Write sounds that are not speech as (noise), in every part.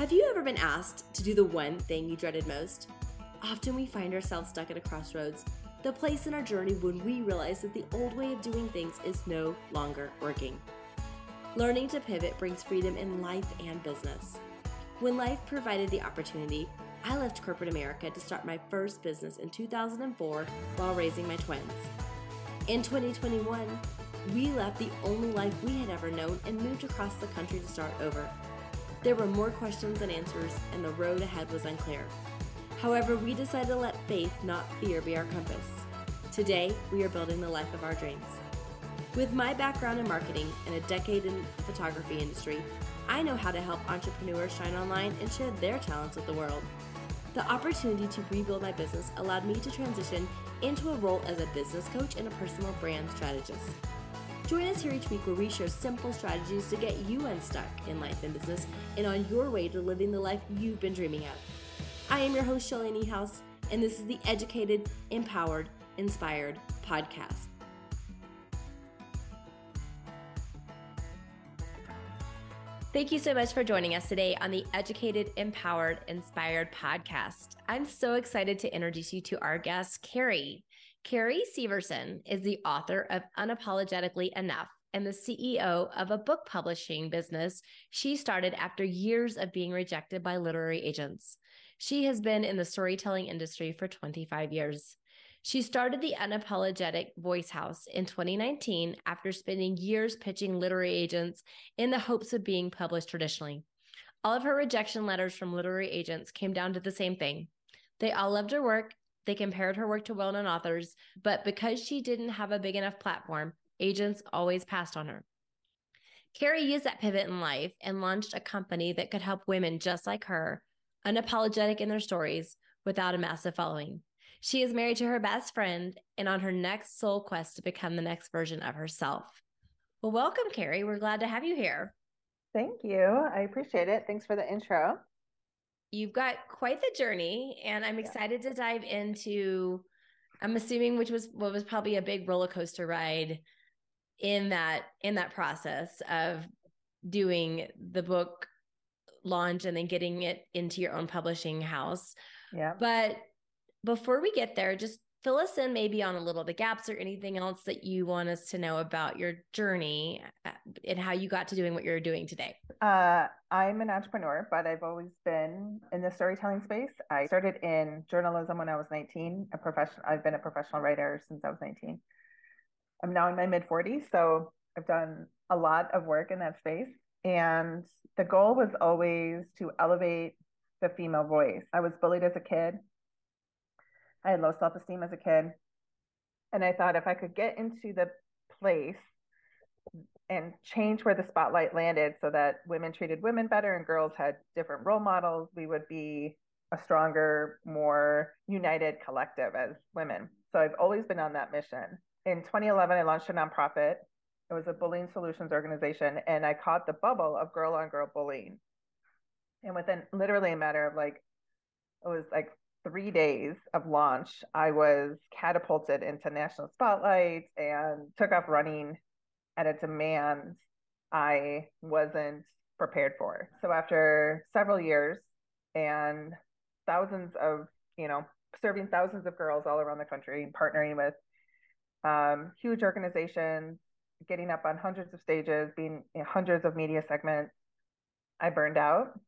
Have you ever been asked to do the one thing you dreaded most? Often we find ourselves stuck at a crossroads, the place in our journey when we realize that the old way of doing things is no longer working. Learning to pivot brings freedom in life and business. When life provided the opportunity, I left corporate America to start my first business in 2004 while raising my twins. In 2021, we left the only life we had ever known and moved across the country to start over. There were more questions than answers, and the road ahead was unclear. However, we decided to let faith, not fear, be our compass. Today, we are building the life of our dreams. With my background in marketing and a decade in the photography industry, I know how to help entrepreneurs shine online and share their talents with the world. The opportunity to rebuild my business allowed me to transition into a role as a business coach and a personal brand strategist. Join us here each week where we share simple strategies to get you unstuck in life and business and on your way to living the life you've been dreaming of. I am your host, Shelly Niehaus, and this is the Educated, Empowered, Inspired podcast. Thank you so much for joining us today on the Educated, Empowered, Inspired podcast. I'm so excited to introduce you to our guest, Carrie. Carrie Severson is the author of Unapologetically Enough and the CEO of a book publishing business she started after years of being rejected by literary agents. She has been in the storytelling industry for 25 years. She started the Unapologetic Voice House in 2019 after spending years pitching literary agents in the hopes of being published traditionally. All of her rejection letters from literary agents came down to the same thing. They all loved her work they compared her work to well known authors, but because she didn't have a big enough platform, agents always passed on her. Carrie used that pivot in life and launched a company that could help women just like her, unapologetic in their stories, without a massive following. She is married to her best friend and on her next soul quest to become the next version of herself. Well, welcome, Carrie. We're glad to have you here. Thank you. I appreciate it. Thanks for the intro you've got quite the journey and i'm excited yeah. to dive into i'm assuming which was what was probably a big roller coaster ride in that in that process of doing the book launch and then getting it into your own publishing house yeah but before we get there just fill us in maybe on a little of the gaps or anything else that you want us to know about your journey uh, and how you got to doing what you're doing today. Uh, I'm an entrepreneur, but I've always been in the storytelling space. I started in journalism when I was 19. A professional, I've been a professional writer since I was 19. I'm now in my mid 40s, so I've done a lot of work in that space. And the goal was always to elevate the female voice. I was bullied as a kid I had low self esteem as a kid. And I thought if I could get into the place and change where the spotlight landed so that women treated women better and girls had different role models, we would be a stronger, more united collective as women. So I've always been on that mission. In 2011, I launched a nonprofit. It was a bullying solutions organization, and I caught the bubble of girl on girl bullying. And within literally a matter of like, it was like three days of launch, I was catapulted into national spotlight and took off running at a demand I wasn't prepared for. So after several years and thousands of, you know, serving thousands of girls all around the country, partnering with um, huge organizations, getting up on hundreds of stages, being in hundreds of media segments, I burned out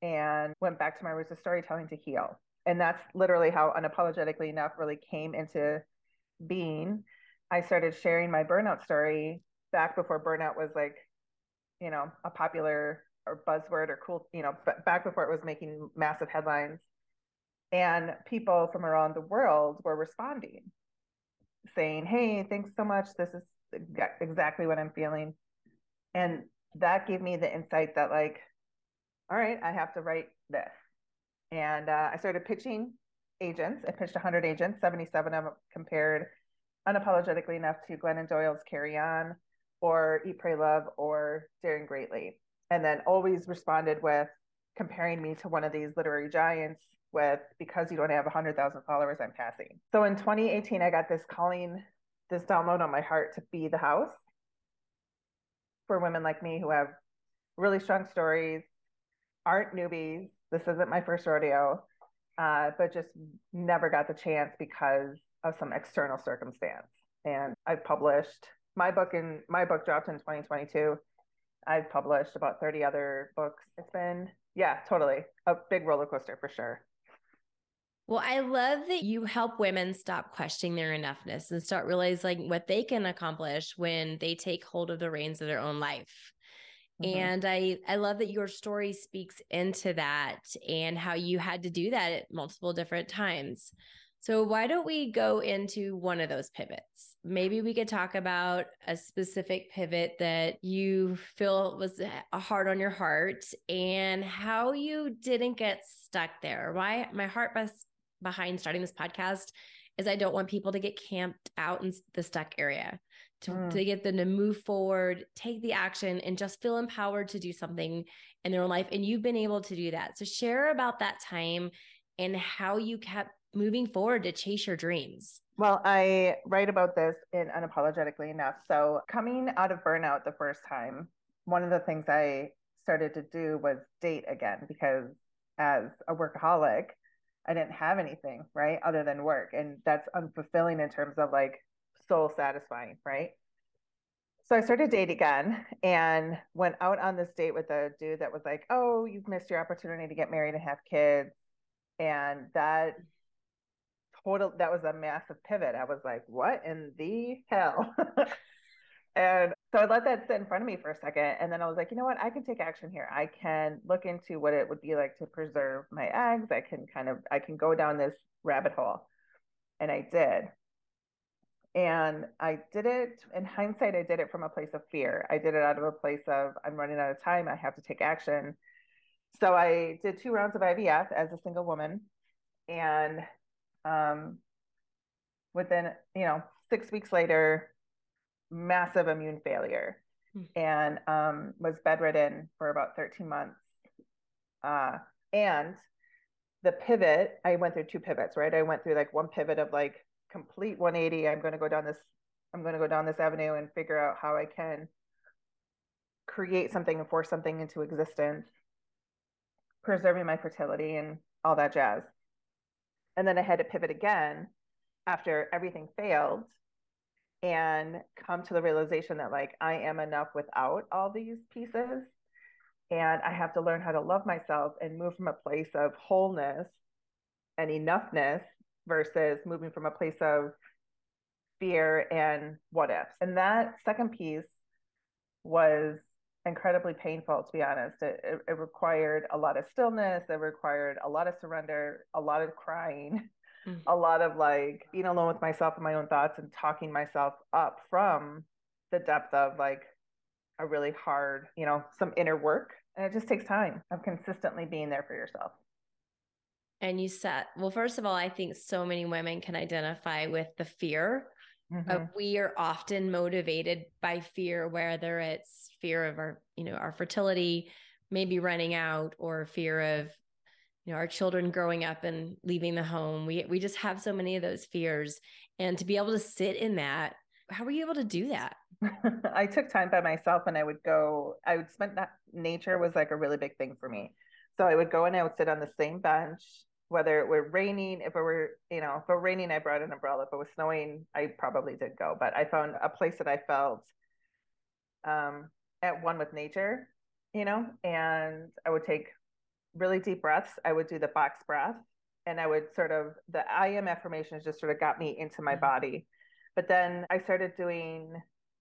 and went back to my roots of storytelling to heal and that's literally how unapologetically enough really came into being. I started sharing my burnout story back before burnout was like you know a popular or buzzword or cool you know back before it was making massive headlines. And people from around the world were responding saying hey thanks so much. This is exactly what i'm feeling. And that gave me the insight that like all right i have to write this and uh, I started pitching agents. I pitched 100 agents, 77 of them compared unapologetically enough to Glennon Doyle's Carry On or Eat, Pray, Love or Daring Greatly. And then always responded with comparing me to one of these literary giants with because you don't have 100,000 followers, I'm passing. So in 2018, I got this calling, this download on my heart to be the house for women like me who have really strong stories, aren't newbies. This isn't my first rodeo, uh, but just never got the chance because of some external circumstance. And I've published my book in my book dropped in 2022. I've published about 30 other books. It's been, yeah, totally a big roller coaster for sure. Well, I love that you help women stop questioning their enoughness and start realizing what they can accomplish when they take hold of the reins of their own life. Mm-hmm. And I I love that your story speaks into that and how you had to do that at multiple different times. So why don't we go into one of those pivots? Maybe we could talk about a specific pivot that you feel was hard on your heart and how you didn't get stuck there. Why my heart behind starting this podcast is I don't want people to get camped out in the stuck area to, mm. to get them to move forward, take the action, and just feel empowered to do something in their own life. And you've been able to do that. So share about that time and how you kept moving forward to chase your dreams. Well, I write about this in Unapologetically Enough. So, coming out of burnout the first time, one of the things I started to do was date again because as a workaholic, I didn't have anything, right, other than work. And that's unfulfilling in terms of like soul satisfying, right? So I started dating again and went out on this date with a dude that was like, Oh, you've missed your opportunity to get married and have kids. And that total, that was a massive pivot. I was like, What in the hell? (laughs) and so I let that sit in front of me for a second. And then I was like, you know what? I can take action here. I can look into what it would be like to preserve my eggs. I can kind of, I can go down this rabbit hole. And I did. And I did it in hindsight, I did it from a place of fear. I did it out of a place of I'm running out of time. I have to take action. So I did two rounds of IVF as a single woman. And um, within, you know, six weeks later, massive immune failure mm. and um, was bedridden for about 13 months. Uh, and the pivot, I went through two pivots, right? I went through like one pivot of like, complete 180 i'm going to go down this i'm going to go down this avenue and figure out how i can create something and force something into existence preserving my fertility and all that jazz and then i had to pivot again after everything failed and come to the realization that like i am enough without all these pieces and i have to learn how to love myself and move from a place of wholeness and enoughness versus moving from a place of fear and what ifs. And that second piece was incredibly painful, to be honest. It, it, it, required a lot of stillness, it required a lot of surrender, a lot of crying, mm-hmm. a lot of like being alone with myself and my own thoughts and talking myself up from the depth of like a really hard, you know, some inner work. And it just takes time of consistently being there for yourself and you said well first of all i think so many women can identify with the fear mm-hmm. of we are often motivated by fear whether it's fear of our you know our fertility maybe running out or fear of you know our children growing up and leaving the home we we just have so many of those fears and to be able to sit in that how were you able to do that (laughs) i took time by myself and i would go i would spend that nature was like a really big thing for me so i would go and i would sit on the same bench whether it were raining, if it were, you know, if it were raining, I brought an umbrella. If it was snowing, I probably did go. But I found a place that I felt um, at one with nature, you know, and I would take really deep breaths. I would do the box breath and I would sort of, the I am affirmations just sort of got me into my mm-hmm. body. But then I started doing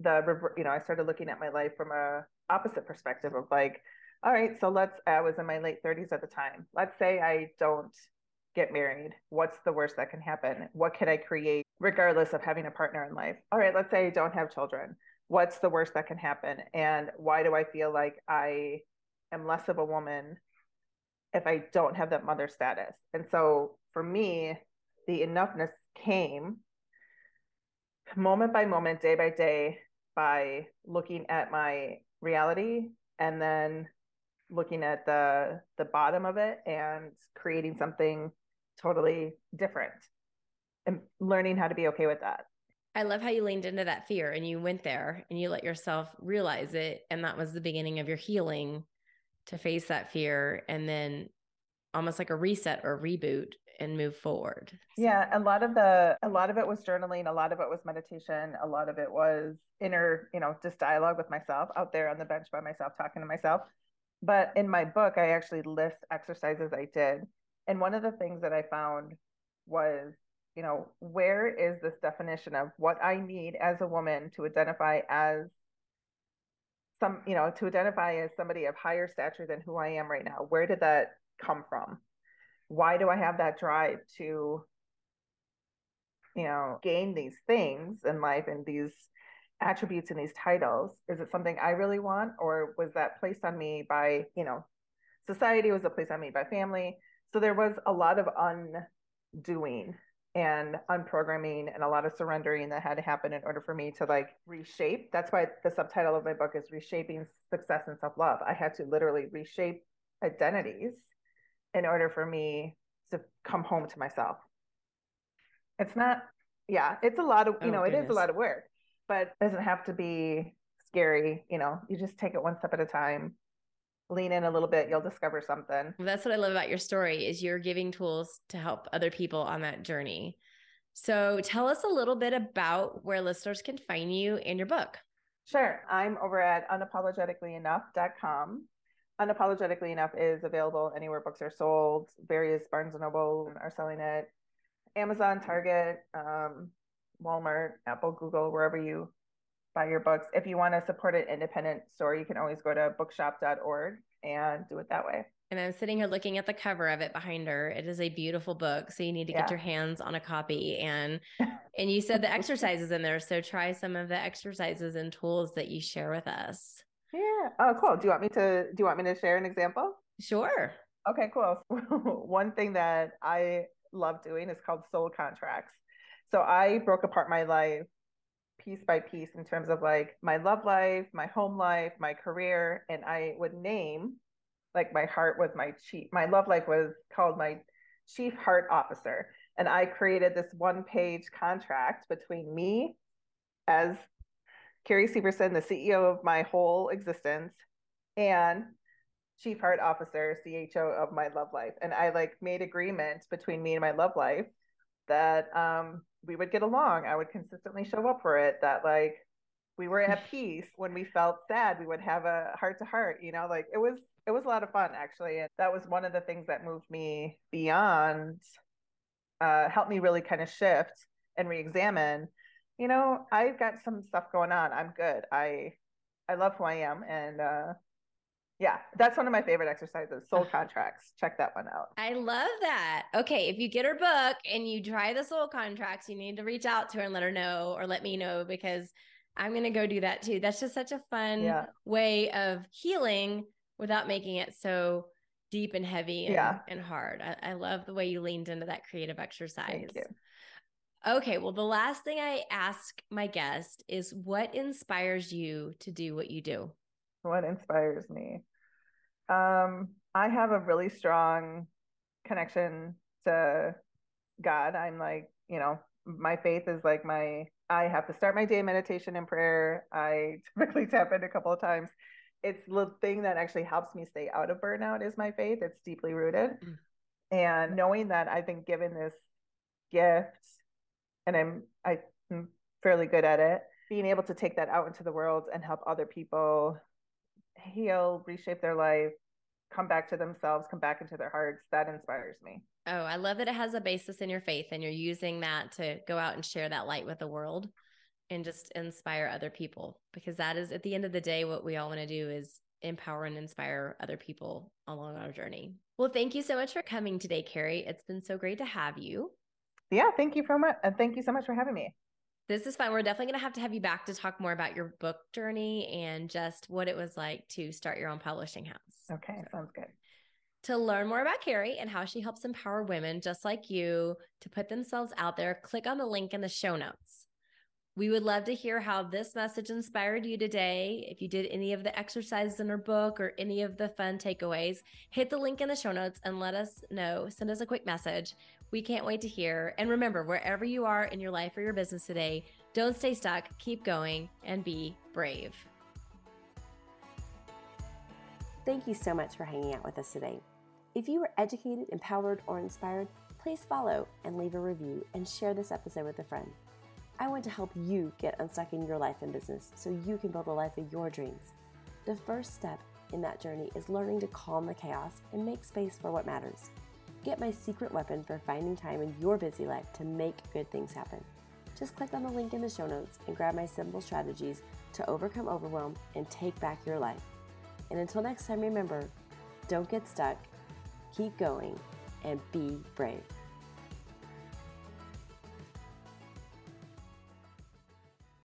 the, you know, I started looking at my life from a opposite perspective of like, all right, so let's, I was in my late 30s at the time. Let's say I don't get married. What's the worst that can happen? What can I create regardless of having a partner in life? All right, let's say I don't have children. What's the worst that can happen? And why do I feel like I am less of a woman if I don't have that mother status? And so for me, the enoughness came moment by moment, day by day, by looking at my reality and then looking at the the bottom of it and creating something totally different and learning how to be okay with that. I love how you leaned into that fear and you went there and you let yourself realize it. And that was the beginning of your healing to face that fear and then almost like a reset or reboot and move forward. So. Yeah, a lot of the a lot of it was journaling, a lot of it was meditation, a lot of it was inner, you know, just dialogue with myself out there on the bench by myself talking to myself. But in my book, I actually list exercises I did. And one of the things that I found was, you know, where is this definition of what I need as a woman to identify as some, you know, to identify as somebody of higher stature than who I am right now? Where did that come from? why do I have that drive to, you know, gain these things in life and these attributes and these titles? Is it something I really want, or was that placed on me by, you know, society? Was it placed on me by family? So there was a lot of undoing and unprogramming and a lot of surrendering that had to happen in order for me to like reshape. That's why the subtitle of my book is Reshaping Success and Self Love. I had to literally reshape identities in order for me to come home to myself. It's not, yeah, it's a lot of, you oh, know, goodness. it is a lot of work, but it doesn't have to be scary. You know, you just take it one step at a time, lean in a little bit, you'll discover something. That's what I love about your story is you're giving tools to help other people on that journey. So tell us a little bit about where listeners can find you and your book. Sure. I'm over at unapologeticallyenough.com unapologetically enough is available anywhere books are sold various barnes and noble are selling it amazon target um, walmart apple google wherever you buy your books if you want to support an independent store you can always go to bookshop.org and do it that way and I'm sitting here looking at the cover of it behind her. It is a beautiful book. So you need to yeah. get your hands on a copy. And (laughs) and you said the exercises in there. So try some of the exercises and tools that you share with us. Yeah. Oh, cool. Do you want me to do you want me to share an example? Sure. Okay, cool. (laughs) One thing that I love doing is called soul contracts. So I broke apart my life piece by piece in terms of like my love life, my home life, my career, and I would name like my heart was my chief. My love life was called my chief heart officer, and I created this one page contract between me as Carrie Severson, the CEO of my whole existence, and chief heart officer, CHO of my love life. And I like made agreements between me and my love life that um, we would get along. I would consistently show up for it. That like we were at (laughs) peace when we felt sad. We would have a heart to heart. You know, like it was it was a lot of fun actually. And that was one of the things that moved me beyond, uh, helped me really kind of shift and re-examine you know, I've got some stuff going on. I'm good. I I love who I am and uh yeah, that's one of my favorite exercises. Soul contracts. Check that one out. I love that. Okay, if you get her book and you try the soul contracts, you need to reach out to her and let her know or let me know because I'm going to go do that too. That's just such a fun yeah. way of healing without making it so deep and heavy and, yeah. and hard. I, I, love the way you leaned into that creative exercise. Thank you. Okay, well, the last thing I ask my guest is what inspires you to do what you do? What inspires me? Um, I have a really strong connection to God. I'm like, you know, my faith is like my I have to start my day meditation and prayer. I (laughs) typically tap in a couple of times. It's the thing that actually helps me stay out of burnout is my faith. It's deeply rooted. Mm. And knowing that I've been given this gift and I'm I'm fairly good at it. Being able to take that out into the world and help other people heal, reshape their life, come back to themselves, come back into their hearts, that inspires me. Oh, I love that it has a basis in your faith and you're using that to go out and share that light with the world and just inspire other people because that is at the end of the day what we all want to do is empower and inspire other people along our journey. Well, thank you so much for coming today, Carrie. It's been so great to have you yeah, thank you so much. And thank you so much for having me. This is fun. We're definitely going to have to have you back to talk more about your book journey and just what it was like to start your own publishing house. Okay, so, sounds good. To learn more about Carrie and how she helps empower women just like you to put themselves out there, click on the link in the show notes. We would love to hear how this message inspired you today. If you did any of the exercises in her book or any of the fun takeaways, hit the link in the show notes and let us know. Send us a quick message. We can't wait to hear. And remember, wherever you are in your life or your business today, don't stay stuck, keep going, and be brave. Thank you so much for hanging out with us today. If you were educated, empowered, or inspired, please follow and leave a review and share this episode with a friend. I want to help you get unstuck in your life and business so you can build a life of your dreams. The first step in that journey is learning to calm the chaos and make space for what matters. Get my secret weapon for finding time in your busy life to make good things happen. Just click on the link in the show notes and grab my simple strategies to overcome overwhelm and take back your life. And until next time, remember don't get stuck, keep going, and be brave.